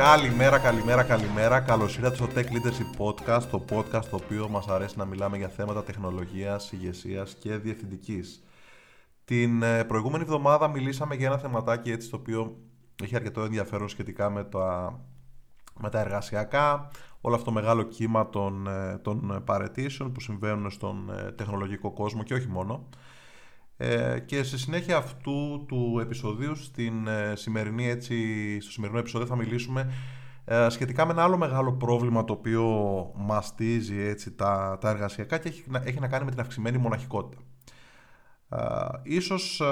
Καλημέρα, καλημέρα, καλημέρα. Καλώς ήρθατε στο Tech Leadership Podcast, το podcast το οποίο μας αρέσει να μιλάμε για θέματα τεχνολογίας, ηγεσίας και διευθυντικής. Την ε, προηγούμενη εβδομάδα μιλήσαμε για ένα θεματάκι έτσι το οποίο έχει αρκετό ενδιαφέρον σχετικά με τα, με τα εργασιακά, όλο αυτό το μεγάλο κύμα των, ε, των παρετήσεων που συμβαίνουν στον ε, τεχνολογικό κόσμο και όχι μόνο. Ε, και στη συνέχεια αυτού του επεισοδίου, στην, ε, σημερινή, έτσι, στο σημερινό επεισόδιο θα μιλήσουμε ε, σχετικά με ένα άλλο μεγάλο πρόβλημα το οποίο μαστίζει έτσι, τα, τα εργασιακά και έχει, έχει να κάνει με την αυξημένη μοναχικότητα. Ε, ίσως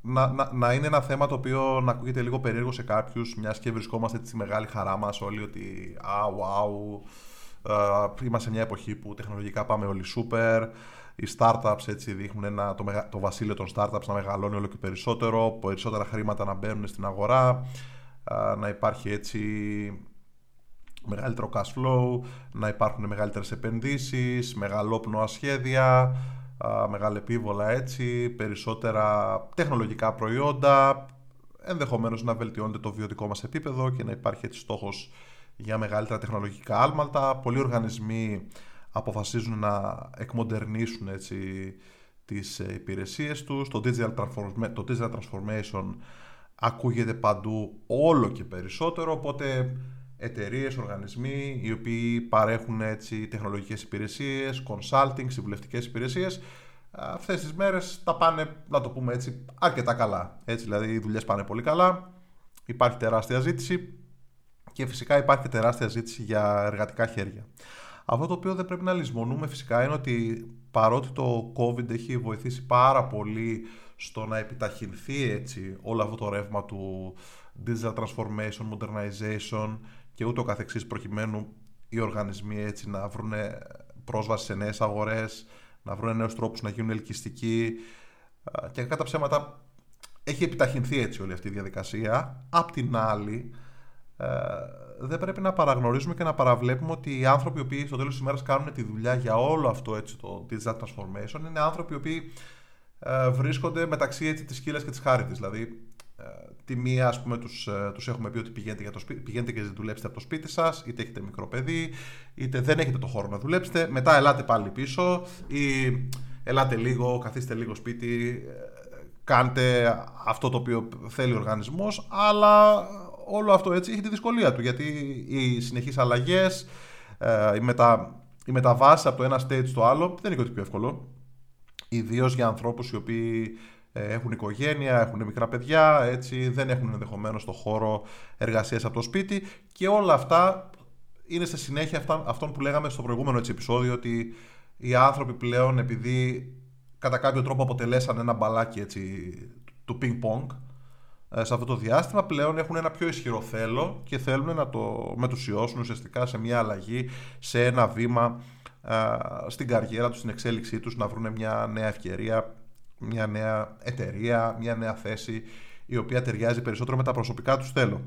να, να, να, είναι ένα θέμα το οποίο να ακούγεται λίγο περίεργο σε κάποιους, μιας και βρισκόμαστε έτσι, στη μεγάλη χαρά μας όλοι ότι «Α, wow, είμαστε σε μια εποχή που τεχνολογικά πάμε όλοι super», οι startups έτσι δείχνουν ένα, το, το βασίλειο των startups να μεγαλώνει όλο και περισσότερο, περισσότερα χρήματα να μπαίνουν στην αγορά, να υπάρχει έτσι μεγαλύτερο cash flow, να υπάρχουν μεγαλύτερες επενδύσεις, μεγαλόπνοα σχέδια, μεγάλα επίβολα έτσι, περισσότερα τεχνολογικά προϊόντα, ενδεχομένως να βελτιώνεται το βιωτικό μας επίπεδο και να υπάρχει έτσι στόχος για μεγαλύτερα τεχνολογικά άλματα. Πολλοί οργανισμοί αποφασίζουν να εκμοντερνήσουν έτσι, τις ε, υπηρεσίες τους. Το digital, το digital transformation ακούγεται παντού όλο και περισσότερο, οπότε εταιρείες, οργανισμοί οι οποίοι παρέχουν έτσι, τεχνολογικές υπηρεσίες, consulting, συμβουλευτικές υπηρεσίες, αυτές τις μέρες τα πάνε, να το πούμε έτσι, αρκετά καλά. Έτσι, δηλαδή οι δουλειές πάνε πολύ καλά, υπάρχει τεράστια ζήτηση και φυσικά υπάρχει τεράστια ζήτηση για εργατικά χέρια. Αυτό το οποίο δεν πρέπει να λησμονούμε φυσικά είναι ότι παρότι το COVID έχει βοηθήσει πάρα πολύ στο να επιταχυνθεί έτσι όλο αυτό το ρεύμα του digital transformation, modernization και ούτω καθεξής προκειμένου οι οργανισμοί έτσι να βρουν πρόσβαση σε νέες αγορές, να βρουν νέους τρόπους να γίνουν ελκυστικοί και κατά ψέματα έχει επιταχυνθεί έτσι όλη αυτή η διαδικασία. Απ' την άλλη, ε, δεν πρέπει να παραγνωρίζουμε και να παραβλέπουμε ότι οι άνθρωποι οι οποίοι στο τέλος της ημέρας κάνουν τη δουλειά για όλο αυτό έτσι, το digital transformation είναι άνθρωποι οι οποίοι ε, βρίσκονται μεταξύ έτσι, της σκύλας και της χάριτης. Δηλαδή, ε, τη μία ας πούμε τους, ε, τους έχουμε πει ότι πηγαίνετε, για το σπίτι, πηγαίνετε και δουλέψετε από το σπίτι σας, είτε έχετε μικρό παιδί, είτε δεν έχετε το χώρο να δουλέψετε, μετά ελάτε πάλι πίσω ή ελάτε λίγο, καθίστε λίγο σπίτι, ε, κάντε αυτό το οποίο θέλει ο οργανισμός, αλλά όλο αυτό έτσι έχει τη δυσκολία του γιατί οι συνεχείς αλλαγές, ε, οι, μετα, οι μεταβάσεις από το ένα stage στο άλλο δεν είναι κάτι πιο εύκολο. Ιδίως για ανθρώπους οι οποίοι ε, έχουν οικογένεια, έχουν μικρά παιδιά, έτσι, δεν έχουν ενδεχομένως το χώρο εργασίας από το σπίτι και όλα αυτά είναι σε συνέχεια αυτά, αυτών που λέγαμε στο προηγούμενο έτσι, επεισόδιο ότι οι άνθρωποι πλέον επειδή κατά κάποιο τρόπο αποτελέσαν ένα μπαλάκι έτσι, του ping-pong ε, σε αυτό το διάστημα πλέον έχουν ένα πιο ισχυρό θέλω και θέλουν να το μετουσιώσουν ουσιαστικά σε μια αλλαγή, σε ένα βήμα στην καριέρα τους, στην εξέλιξή τους, να βρουν μια νέα ευκαιρία, μια νέα εταιρεία, μια νέα θέση η οποία ταιριάζει περισσότερο με τα προσωπικά τους θέλω.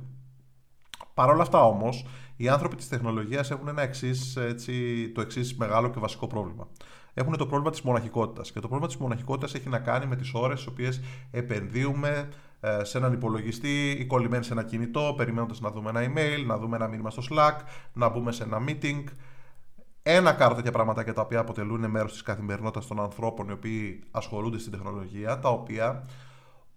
Παρ' όλα αυτά όμως, οι άνθρωποι της τεχνολογίας έχουν ένα εξής, έτσι, το εξής μεγάλο και βασικό πρόβλημα. Έχουν το πρόβλημα της μοναχικότητας και το πρόβλημα της μοναχικότητας έχει να κάνει με τις ώρες στις οποίες επενδύουμε ε, σε έναν υπολογιστή ή κολλημένοι σε ένα κινητό, περιμένοντας να δούμε ένα email, να δούμε ένα μήνυμα στο Slack, να μπούμε σε ένα meeting. Ένα κάρο τέτοια πράγματα τα οποία αποτελούν μέρος της καθημερινότητας των ανθρώπων οι οποίοι ασχολούνται στην τεχνολογία, τα οποία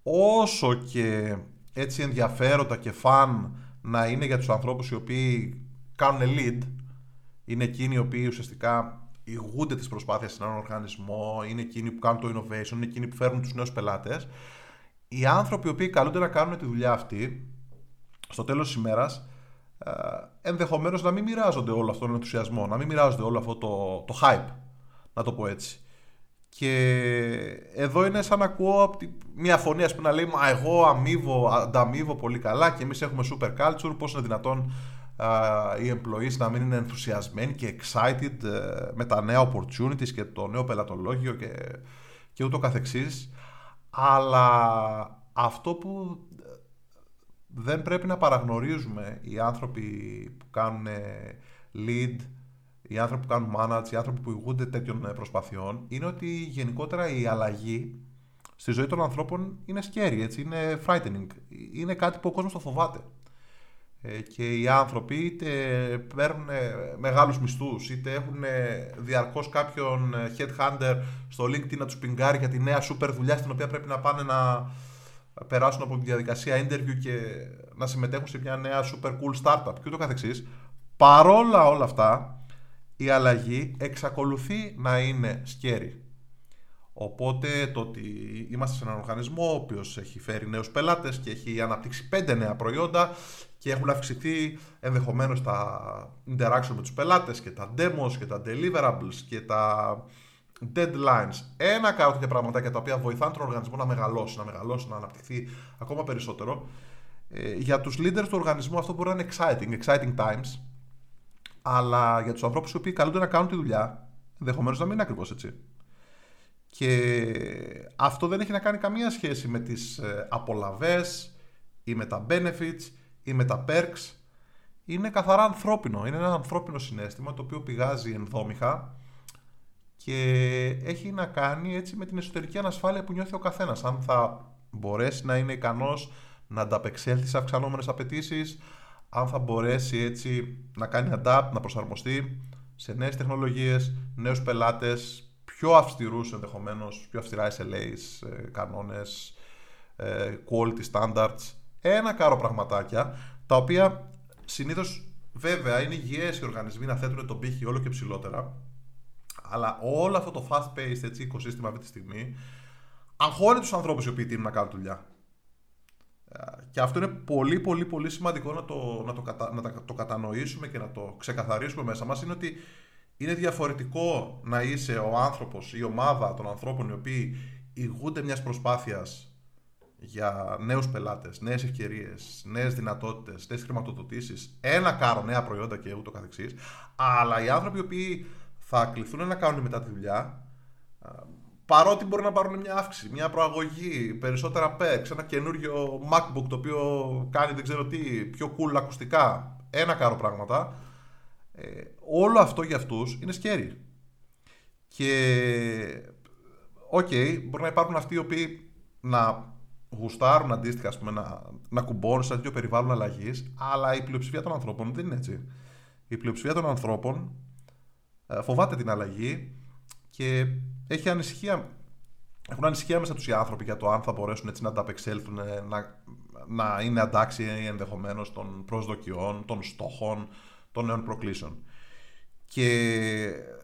όσο και έτσι ενδιαφέροντα και φαν να είναι για τους ανθρώπους οι οποίοι κάνουν lead, είναι εκείνοι οι οποίοι ουσιαστικά ηγούνται τις προσπάθειες σε έναν οργανισμό, είναι εκείνοι που κάνουν το innovation, είναι εκείνοι που φέρνουν τους νέους πελάτες, οι άνθρωποι οι οποίοι καλούνται να κάνουν τη δουλειά αυτή, στο τέλος της ημέρας, ε, ενδεχομένως να μην μοιράζονται όλο αυτόν τον ενθουσιασμό, να μην μοιράζονται όλο αυτό το, το hype, να το πω έτσι. Και εδώ είναι σαν να ακούω μια φωνή ας πούμε, να λέει Μα εγώ αμείβω, ανταμείβω πολύ καλά και εμείς έχουμε super culture. Πώς είναι δυνατόν οι employees να μην είναι ενθουσιασμένοι και excited ε, με τα νέα opportunities και το νέο πελατολόγιο και, και ούτω καθεξής. Αλλά αυτό που δεν πρέπει να παραγνωρίζουμε οι άνθρωποι που κάνουν lead, οι άνθρωποι που κάνουν manage, οι άνθρωποι που ηγούνται τέτοιων προσπαθειών, είναι ότι γενικότερα η αλλαγή στη ζωή των ανθρώπων είναι scary, έτσι, είναι frightening. Είναι κάτι που ο κόσμος το φοβάται. Ε, και οι άνθρωποι είτε παίρνουν μεγάλους μισθούς είτε έχουν διαρκώς κάποιον headhunter στο LinkedIn να τους πιγκάρει για τη νέα super δουλειά στην οποία πρέπει να πάνε να περάσουν από τη διαδικασία interview και να συμμετέχουν σε μια νέα super cool startup και ούτω καθεξής. Παρόλα όλα αυτά, η αλλαγή εξακολουθεί να είναι scary. Οπότε το ότι είμαστε σε έναν οργανισμό ο οποίος έχει φέρει νέους πελάτες και έχει αναπτύξει πέντε νέα προϊόντα και έχουν αυξηθεί ενδεχομένως τα interaction με τους πελάτες και τα demos και τα deliverables και τα deadlines. Ένα κάρο τέτοια πραγματάκια τα οποία βοηθάνε τον οργανισμό να μεγαλώσει, να μεγαλώσει, να αναπτυχθεί ακόμα περισσότερο. Ε, για τους leaders του οργανισμού αυτό μπορεί να είναι exciting, exciting times, αλλά για τους ανθρώπους οι οποίοι καλούνται να κάνουν τη δουλειά, ενδεχομένως να μην είναι ακριβώς έτσι. Και αυτό δεν έχει να κάνει καμία σχέση με τις ε, απολαβές ή με τα benefits ή με τα perks. Είναι καθαρά ανθρώπινο. Είναι ένα ανθρώπινο συνέστημα το οποίο πηγάζει ενδόμηχα και έχει να κάνει έτσι με την εσωτερική ανασφάλεια που νιώθει ο καθένας. Αν θα μπορέσει να είναι ικανός να ανταπεξέλθει σε αυξανόμενες απαιτήσεις, αν θα μπορέσει έτσι να κάνει adapt, να προσαρμοστεί σε νέες τεχνολογίες, νέους πελάτες, πιο αυστηρούς ενδεχομένως, πιο αυστηρά SLAs, ε, κανόνες, ε, quality standards, ένα κάρο πραγματάκια, τα οποία συνήθως βέβαια είναι υγιές οι οργανισμοί να θέτουν τον πύχη όλο και ψηλότερα, αλλά όλο αυτό το fast-paced έτσι, οικοσύστημα αυτή τη στιγμή αγχώνει τους ανθρώπους οι οποίοι τείνουν να κάνουν δουλειά. Ε, και αυτό είναι πολύ πολύ πολύ σημαντικό να το, να το, να το κατανοήσουμε και να το ξεκαθαρίσουμε μέσα μας είναι ότι είναι διαφορετικό να είσαι ο άνθρωπος, η ομάδα των ανθρώπων οι οποίοι ηγούνται μιας προσπάθειας για νέους πελάτες, νέες ευκαιρίες, νέες δυνατότητες, νέες χρηματοδοτήσεις, ένα κάρο νέα προϊόντα και ούτω καθεξής, αλλά οι άνθρωποι οι οποίοι θα κληθούν να κάνουν μετά τη δουλειά, παρότι μπορεί να πάρουν μια αύξηση, μια προαγωγή, περισσότερα perks, ένα καινούριο MacBook το οποίο κάνει δεν ξέρω τι, πιο cool ακουστικά, ένα κάρο πράγματα, ε, όλο αυτό για αυτούς είναι scary. Και, OK, okay, μπορεί να υπάρχουν αυτοί οι οποίοι να γουστάρουν αντίστοιχα ας πούμε, να, να κουμπώνουν σε τέτοιο περιβάλλον αλλαγής, αλλά η πλειοψηφία των ανθρώπων δεν είναι έτσι. Η πλειοψηφία των ανθρώπων ε, φοβάται την αλλαγή και έχει ανησυχία, έχουν ανησυχία μέσα τους οι άνθρωποι για το αν θα μπορέσουν έτσι να ανταπεξέλθουν, ε, να, να είναι αντάξει ενδεχομένως των προσδοκιών, των στόχων, των νέων προκλήσεων. Και ε,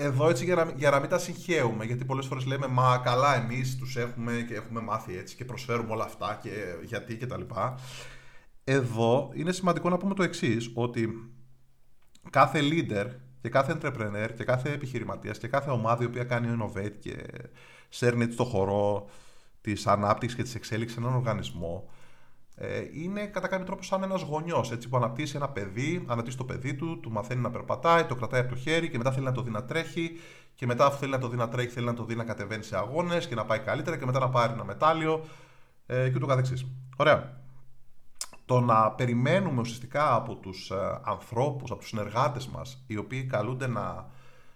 εδώ έτσι για να, για να μην τα συγχαίουμε, γιατί πολλές φορές λέμε μα καλά εμείς τους έχουμε και έχουμε μάθει έτσι και προσφέρουμε όλα αυτά και γιατί και τα λοιπά. Εδώ είναι σημαντικό να πούμε το εξής ότι κάθε leader και κάθε entrepreneur και κάθε επιχειρηματίας και κάθε ομάδα η οποία κάνει innovate και σέρνει έτσι το χορό της ανάπτυξης και της εξέλιξης σε έναν οργανισμό ε, είναι κατά κάποιο τρόπο σαν ένας γονιός που αναπτύσσει ένα παιδί, αναπτύσσει το παιδί του, του μαθαίνει να περπατάει, το κρατάει από το χέρι και μετά θέλει να το δει να τρέχει. Και μετά, αφού θέλει να το δει να τρέχει, θέλει να το δει να κατεβαίνει σε αγώνες και να πάει καλύτερα και μετά να πάρει ένα μετάλλιο ε, και ούτω καθεξής. Ωραία. Το να περιμένουμε ουσιαστικά από τους ε, ανθρώπους, από τους συνεργάτες μας, οι οποίοι καλούνται να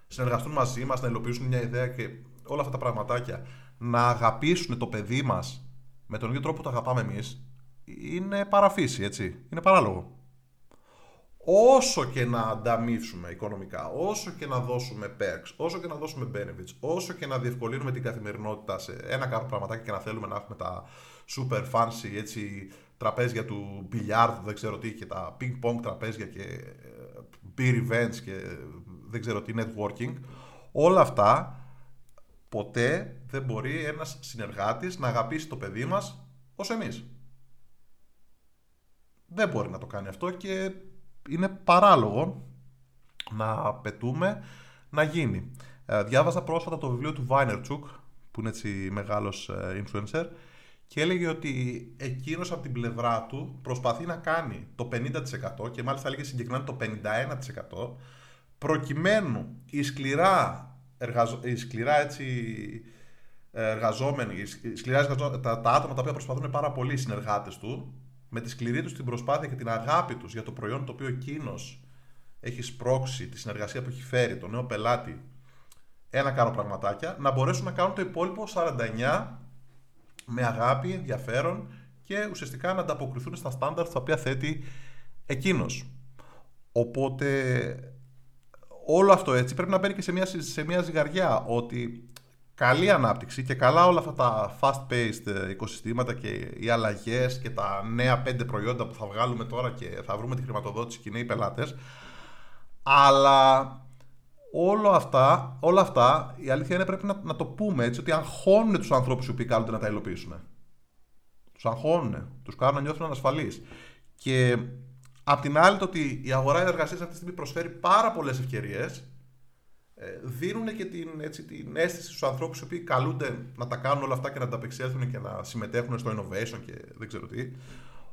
συνεργαστούν μαζί μας, να υλοποιήσουν μια ιδέα και όλα αυτά τα πραγματάκια, να αγαπήσουν το παιδί μας με τον ίδιο τρόπο που το αγαπάμε εμείς, είναι παραφύση, έτσι. Είναι παράλογο. Όσο και να ανταμείψουμε οικονομικά, όσο και να δώσουμε perks, όσο και να δώσουμε benefits, όσο και να διευκολύνουμε την καθημερινότητα σε ένα κάποιο πραγματάκι και να θέλουμε να έχουμε τα super fancy έτσι, τραπέζια του μπιλιάρδου, δεν ξέρω τι, και τα ping pong τραπέζια και ε, beer events και δεν ξέρω τι networking, όλα αυτά ποτέ δεν μπορεί ένας συνεργάτης να αγαπήσει το παιδί μας ως εμείς δεν μπορεί να το κάνει αυτό και είναι παράλογο να απαιτούμε να γίνει. Ε, διάβασα πρόσφατα το βιβλίο του Βάινερτσουκ, που είναι έτσι μεγάλος ε, influencer, και έλεγε ότι εκείνος από την πλευρά του προσπαθεί να κάνει το 50% και μάλιστα έλεγε συγκεκριμένα το 51% προκειμένου οι σκληρά, εργαζο... οι σκληρά έτσι, εργαζόμενοι, οι σκληρά τα, τα άτομα τα οποία προσπαθούν πάρα πολύ οι συνεργάτες του με τη σκληρή τους την προσπάθεια και την αγάπη τους για το προϊόν το οποίο εκείνος έχει σπρώξει, τη συνεργασία που έχει φέρει, το νέο πελάτη, ένα κάνω πραγματάκια, να μπορέσουν να κάνουν το υπόλοιπο 49 με αγάπη, ενδιαφέρον και ουσιαστικά να ανταποκριθούν στα στάνταρ τα οποία θέτει εκείνος. Οπότε όλο αυτό έτσι πρέπει να μπαίνει και σε μια, σε μια ζυγαριά ότι καλή ανάπτυξη και καλά όλα αυτά τα fast-paced οικοσυστήματα και οι αλλαγές και τα νέα πέντε προϊόντα που θα βγάλουμε τώρα και θα βρούμε τη χρηματοδότηση και οι νέοι πελάτες αλλά όλο αυτά, όλα αυτά η αλήθεια είναι πρέπει να, να το πούμε έτσι ότι αγχώνουν τους ανθρώπους οι οποίοι καλούνται να τα υλοποιήσουν. Τους αγχώνουν, τους κάνουν να νιώθουν ανασφαλείς. Και Απ' την άλλη, το ότι η αγορά εργασίας αυτή τη στιγμή προσφέρει πάρα πολλές ευκαιρίες, ε, δίνουν και την, έτσι, την αίσθηση στους ανθρώπους οι οποίοι καλούνται να τα κάνουν όλα αυτά και να τα απεξέλθουν και να συμμετέχουν στο innovation και δεν ξέρω τι,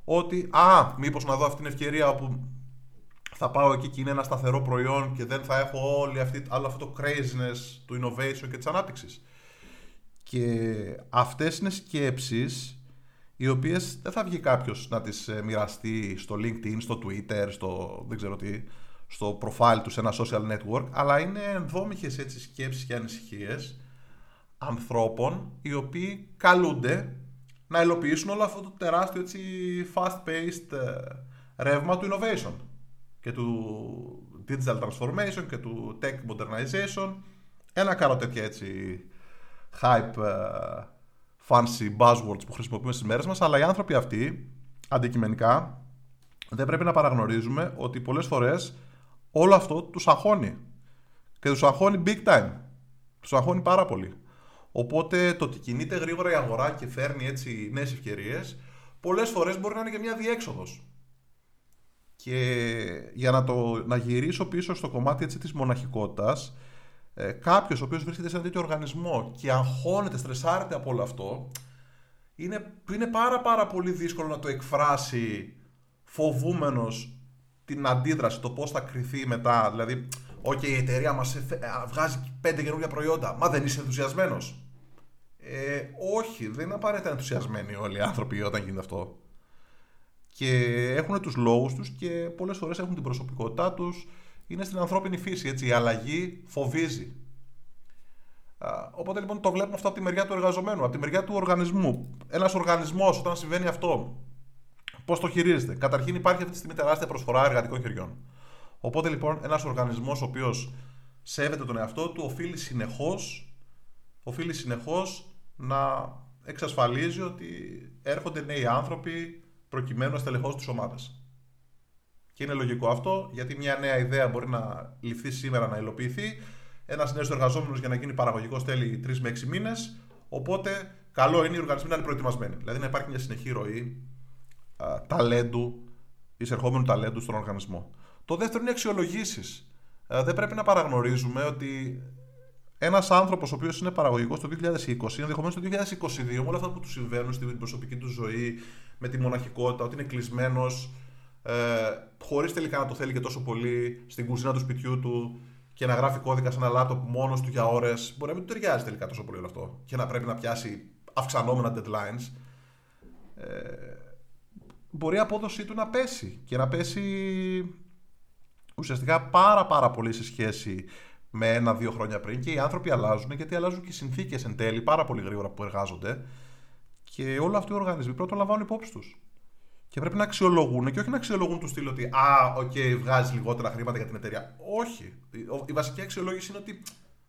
ότι α, μήπως να δω αυτή την ευκαιρία όπου θα πάω εκεί και είναι ένα σταθερό προϊόν και δεν θα έχω όλη αυτή, όλο αυτό το craziness του innovation και της ανάπτυξης. Και αυτές είναι σκέψεις οι οποίες δεν θα βγει κάποιος να τις ε, μοιραστεί στο LinkedIn, στο Twitter, στο δεν ξέρω τι, στο profile τους σε ένα social network, αλλά είναι ενδόμηχες έτσι σκέψεις και ανησυχίες ανθρώπων οι οποίοι καλούνται να υλοποιήσουν όλο αυτό το τεράστιο έτσι fast-paced ε, ρεύμα του innovation και του digital transformation και του tech modernization. Ένα κάνω τέτοια έτσι hype ε, fancy buzzwords που χρησιμοποιούμε στις μέρες μας, αλλά οι άνθρωποι αυτοί, αντικειμενικά, δεν πρέπει να παραγνωρίζουμε ότι πολλές φορές όλο αυτό τους αγχώνει. Και τους αγχώνει big time. Τους αγχώνει πάρα πολύ. Οπότε το ότι κινείται γρήγορα η αγορά και φέρνει έτσι νέες ευκαιρίες, πολλές φορές μπορεί να είναι και μια διέξοδος. Και για να, το, να γυρίσω πίσω στο κομμάτι έτσι της μοναχικότητας, ε, κάποιος ο οποίος βρίσκεται σε ένα τέτοιο οργανισμό και αγχώνεται, στρεσάρεται από όλο αυτό, είναι, είναι πάρα πάρα πολύ δύσκολο να το εκφράσει φοβούμενος την αντίδραση, το πώς θα κρυθεί μετά. Δηλαδή, OK, η εταιρεία μας βγάζει πέντε καινούργια προϊόντα. Μα δεν είσαι ενθουσιασμένος. Ε, όχι, δεν είναι απαραίτητα ενθουσιασμένοι όλοι οι άνθρωποι όταν γίνεται αυτό. Και έχουν τους λόγους τους και πολλές φορές έχουν την προσωπικότητά τους είναι στην ανθρώπινη φύση. Έτσι. Η αλλαγή φοβίζει. Οπότε λοιπόν το βλέπουμε αυτό από τη μεριά του εργαζομένου, από τη μεριά του οργανισμού. Ένας οργανισμός, όταν συμβαίνει αυτό, πώς το χειρίζεται. Καταρχήν υπάρχει αυτή τη στιγμή τεράστια προσφορά εργατικών χεριών. Οπότε λοιπόν ένας οργανισμός ο οποίος σέβεται τον εαυτό του οφείλει συνεχώς οφείλει συνεχώς να εξασφαλίζει ότι έρχονται νέοι άνθρωποι προκειμένου να στελεχώσουν τις ομάδες. Και είναι λογικό αυτό, γιατί μια νέα ιδέα μπορεί να ληφθεί σήμερα να υλοποιηθεί. Ένας νέος εργαζόμενος για να γίνει παραγωγικός θέλει 3 με 6 μήνες. Οπότε, καλό είναι οι οργανισμοί να είναι προετοιμασμένοι. Δηλαδή να υπάρχει μια συνεχή ροή α, ταλέντου, εισερχόμενου ταλέντου στον οργανισμό. Το δεύτερο είναι οι αξιολογήσεις. Δεν πρέπει να παραγνωρίζουμε ότι ένας άνθρωπος ο οποίος είναι παραγωγικός το 2020, ενδεχομένως το 2022, με όλα αυτά που του συμβαίνουν στην προσωπική του ζωή, με τη μοναχικότητα, ότι είναι κλεισμένος, ε, χωρίς τελικά να το θέλει και τόσο πολύ στην κουζίνα του σπιτιού του και να γράφει κώδικα σε ένα λάπτοπ μόνος του για ώρες. Μπορεί να μην του ταιριάζει τελικά τόσο πολύ όλο αυτό και να πρέπει να πιάσει αυξανόμενα deadlines. Ε, μπορεί η απόδοσή του να πέσει και να πέσει ουσιαστικά πάρα πάρα πολύ σε σχέση με ένα-δύο χρόνια πριν και οι άνθρωποι αλλάζουν γιατί αλλάζουν και οι συνθήκες εν τέλει πάρα πολύ γρήγορα που εργάζονται και όλοι αυτοί οι οργανισμοί πρώτα λαμβάνουν υπόψη τους. Και πρέπει να αξιολογούν και όχι να αξιολογούν του στυλ ότι Α, OK, okay, βγάζει λιγότερα χρήματα για την εταιρεία. Όχι. Η βασική αξιολόγηση είναι ότι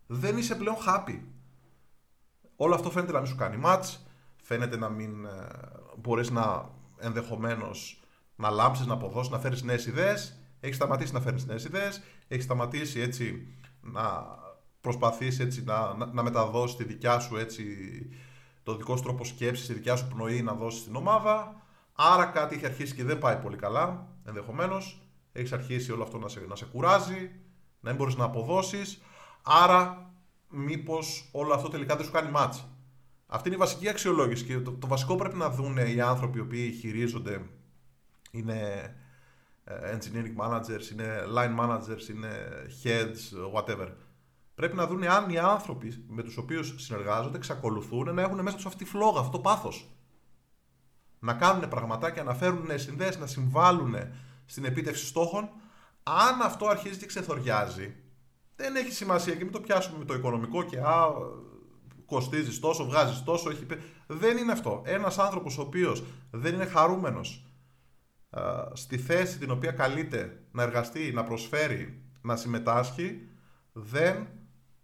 δεν είσαι πλέον happy. Όλο αυτό φαίνεται να μην σου κάνει match, φαίνεται να μην ε, μπορείς να ενδεχομένως να λάμψεις, να αποδώσεις, να φέρεις νέες ιδέες. Έχεις σταματήσει να φέρνεις νέες ιδέες, έχεις σταματήσει έτσι να προσπαθείς έτσι να, να, να μεταδώσεις τη δικιά σου έτσι το δικό σου τρόπο σκέψης, τη δικιά σου πνοή να δώσεις στην ομάδα Άρα κάτι έχει αρχίσει και δεν πάει πολύ καλά, ενδεχομένως. Έχεις αρχίσει όλο αυτό να σε, να σε κουράζει, να μην μπορείς να αποδώσεις. Άρα, μήπως όλο αυτό τελικά δεν σου κάνει μάτσα. Αυτή είναι η βασική αξιολόγηση και το, το βασικό πρέπει να δουν οι άνθρωποι οι οποίοι χειρίζονται είναι ε, engineering managers, είναι line managers, είναι heads, whatever. Πρέπει να δουν αν οι άνθρωποι με τους οποίους συνεργάζονται εξακολουθούν να έχουν μέσα τους αυτή τη φλόγα, αυτό το πάθος να κάνουν πραγματάκια, να φέρουν συνδέσεις, να συμβάλλουν στην επίτευξη στόχων. Αν αυτό αρχίζει και ξεθοριάζει, δεν έχει σημασία και μην το πιάσουμε με το οικονομικό και α, κοστίζεις τόσο, βγάζεις τόσο. Έχει... Δεν είναι αυτό. Ένας άνθρωπος ο οποίος δεν είναι χαρούμενος στη θέση την οποία καλείται να εργαστεί, να προσφέρει, να συμμετάσχει, δεν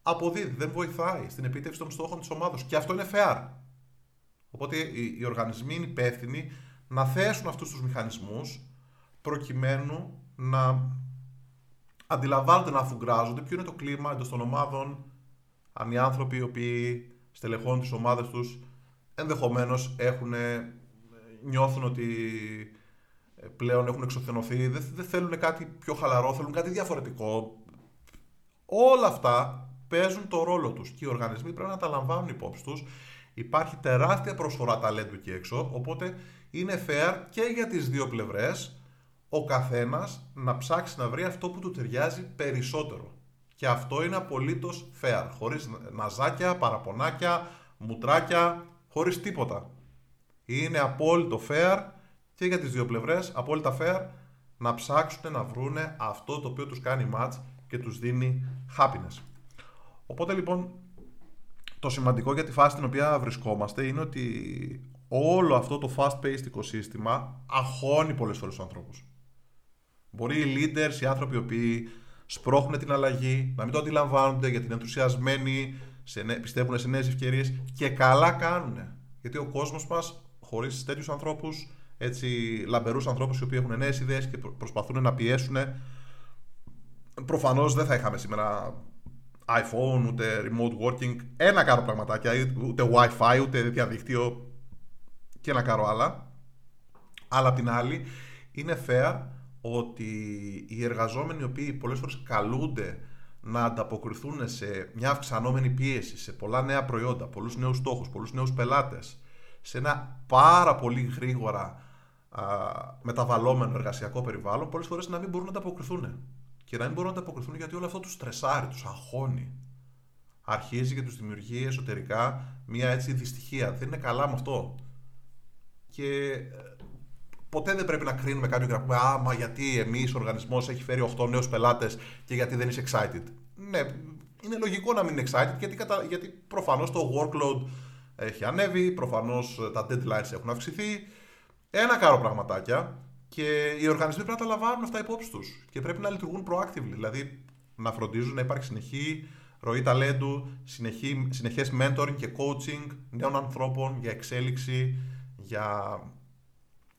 αποδίδει, δεν βοηθάει στην επίτευξη των στόχων της ομάδας. Και αυτό είναι fair. Οπότε οι, οι οργανισμοί είναι υπεύθυνοι να θέσουν αυτούς τους μηχανισμούς προκειμένου να αντιλαμβάνονται, να αφουγκράζονται ποιο είναι το κλίμα εντός των ομάδων, αν οι άνθρωποι οι οποίοι στελεχώνουν τις ομάδες τους ενδεχομένως έχουν, νιώθουν ότι ε, πλέον έχουν εξωθενωθεί, δεν, δεν θέλουν κάτι πιο χαλαρό, θέλουν κάτι διαφορετικό. Όλα αυτά παίζουν το ρόλο τους και οι οργανισμοί πρέπει να τα λαμβάνουν υπόψη τους. Υπάρχει τεράστια προσφορά ταλέντου εκεί έξω, οπότε είναι fair και για τις δύο πλευρές ο καθένας να ψάξει να βρει αυτό που του ταιριάζει περισσότερο. Και αυτό είναι απολύτως fair, χωρίς ναζάκια, παραπονάκια, μουτράκια, χωρίς τίποτα. Είναι απόλυτο fair και για τις δύο πλευρές, απόλυτα fair, να ψάξουν να βρούνε αυτό το οποίο τους κάνει match και τους δίνει happiness. Οπότε λοιπόν το σημαντικό για τη φάση στην οποία βρισκόμαστε είναι ότι όλο αυτό το fast-paced οικοσύστημα αγχώνει πολλές φορές τους ανθρώπους. Μπορεί οι leaders, οι άνθρωποι οι οποίοι σπρώχνουν την αλλαγή, να μην το αντιλαμβάνονται γιατί είναι ενθουσιασμένοι, σε, πιστεύουν σε νέες ευκαιρίες και καλά κάνουν. Γιατί ο κόσμος μας χωρίς τέτοιους ανθρώπους έτσι, λαμπερούς ανθρώπους οι οποίοι έχουν νέες ιδέες και προσπαθούν να πιέσουν προφανώς δεν θα είχαμε σήμερα iPhone, ούτε remote working, ένα κάρο πραγματάκια, ούτε Wi-Fi, ούτε διαδίκτυο και ένα κάρο άλλα. Αλλά απ' την άλλη, είναι fair ότι οι εργαζόμενοι οι οποίοι πολλές φορές καλούνται να ανταποκριθούν σε μια αυξανόμενη πίεση, σε πολλά νέα προϊόντα, πολλούς νέους στόχους, πολλούς νέους πελάτες, σε ένα πάρα πολύ γρήγορα α, μεταβαλλόμενο εργασιακό περιβάλλον, πολλές φορές να μην μπορούν να ανταποκριθούν και να μην μπορούν να ανταποκριθούν γιατί όλο αυτό τους στρεσάρει, τους αγχώνει. Αρχίζει και τους δημιουργεί εσωτερικά μια έτσι δυστυχία. Δεν είναι καλά με αυτό. Και ε, ποτέ δεν πρέπει να κρίνουμε κάποιον και να πούμε Α, μα γιατί εμείς ο οργανισμός έχει φέρει 8 νέους πελάτες και γιατί δεν είσαι excited. Ναι, είναι λογικό να μην είναι excited γιατί, κατα... γιατί προφανώς το workload έχει ανέβει, προφανώς τα deadlines έχουν αυξηθεί. Ένα κάρο πραγματάκια και οι οργανισμοί πρέπει να τα λαμβάνουν αυτά υπόψη τους και πρέπει να λειτουργούν proactively. Δηλαδή να φροντίζουν να υπάρχει συνεχή ροή ταλέντου, συνεχή, συνεχές mentoring και coaching νέων ανθρώπων για εξέλιξη, για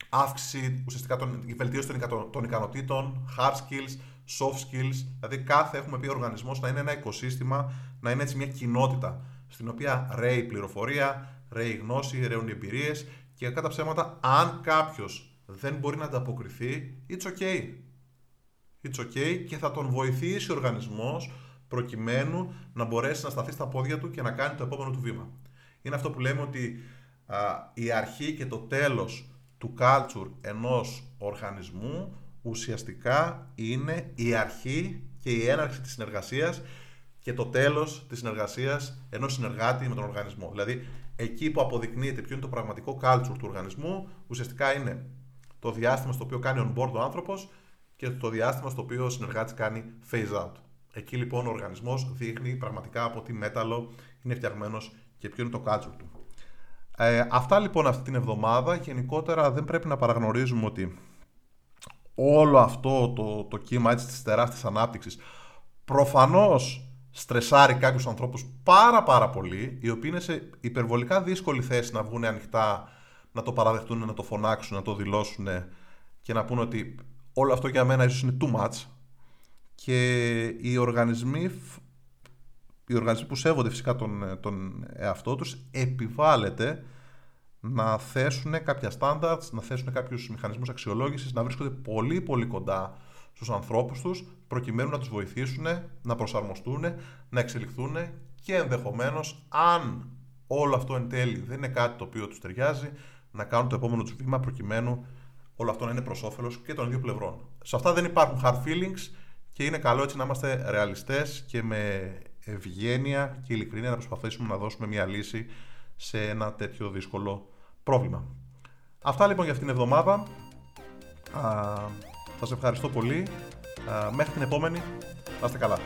αύξηση, ουσιαστικά τον, η βελτίωση των, των ικανοτήτων, hard skills, soft skills. Δηλαδή κάθε, έχουμε πει, οργανισμός να είναι ένα οικοσύστημα, να είναι έτσι μια κοινότητα στην οποία ρέει πληροφορία, ρέει γνώση, ρέουν οι εμπειρίες και κατά ψέματα, αν κάποιος δεν μπορεί να ανταποκριθεί, it's okay. It's okay και θα τον βοηθήσει ο οργανισμός προκειμένου να μπορέσει να σταθεί στα πόδια του και να κάνει το επόμενο του βήμα. Είναι αυτό που λέμε ότι α, η αρχή και το τέλος του culture ενός οργανισμού ουσιαστικά είναι η αρχή και η έναρξη της συνεργασίας και το τέλος της συνεργασίας ενός συνεργάτη με τον οργανισμό. Δηλαδή, εκεί που αποδεικνύεται ποιο είναι το πραγματικό culture του οργανισμού, ουσιαστικά είναι το διάστημα στο οποίο κάνει on board ο άνθρωπος και το διάστημα στο οποίο ο συνεργάτης κάνει phase out. Εκεί λοιπόν ο οργανισμός δείχνει πραγματικά από τι μέταλλο είναι φτιαγμένος και ποιο είναι το culture του. Ε, αυτά λοιπόν αυτή την εβδομάδα. Γενικότερα δεν πρέπει να παραγνωρίζουμε ότι όλο αυτό το, το κύμα έτσι, της τεράστιας ανάπτυξης προφανώς στρεσάρει κάποιους ανθρώπους πάρα πάρα πολύ οι οποίοι είναι σε υπερβολικά δύσκολη θέση να βγουν ανοιχτά να το παραδεχτούν, να το φωνάξουν, να το δηλώσουν και να πούνε ότι όλο αυτό για μένα ίσως είναι too much και οι οργανισμοί, οι οργανισμοί που σέβονται φυσικά τον, τον εαυτό τους επιβάλλεται να θέσουν κάποια standards, να θέσουν κάποιους μηχανισμούς αξιολόγησης, να βρίσκονται πολύ πολύ κοντά στους ανθρώπους τους προκειμένου να τους βοηθήσουν, να προσαρμοστούν, να εξελιχθούν και ενδεχομένως αν όλο αυτό εν τέλει δεν είναι κάτι το οποίο τους ταιριάζει να κάνουν το επόμενο τους βήμα προκειμένου όλο αυτό να είναι προς όφελος και των δύο πλευρών. Σε αυτά δεν υπάρχουν hard feelings και είναι καλό έτσι να είμαστε ρεαλιστές και με ευγένεια και ειλικρίνεια να προσπαθήσουμε να δώσουμε μια λύση σε ένα τέτοιο δύσκολο πρόβλημα. Αυτά λοιπόν για αυτήν την εβδομάδα. Θα σας ευχαριστώ πολύ. μέχρι την επόμενη. Να είστε καλά.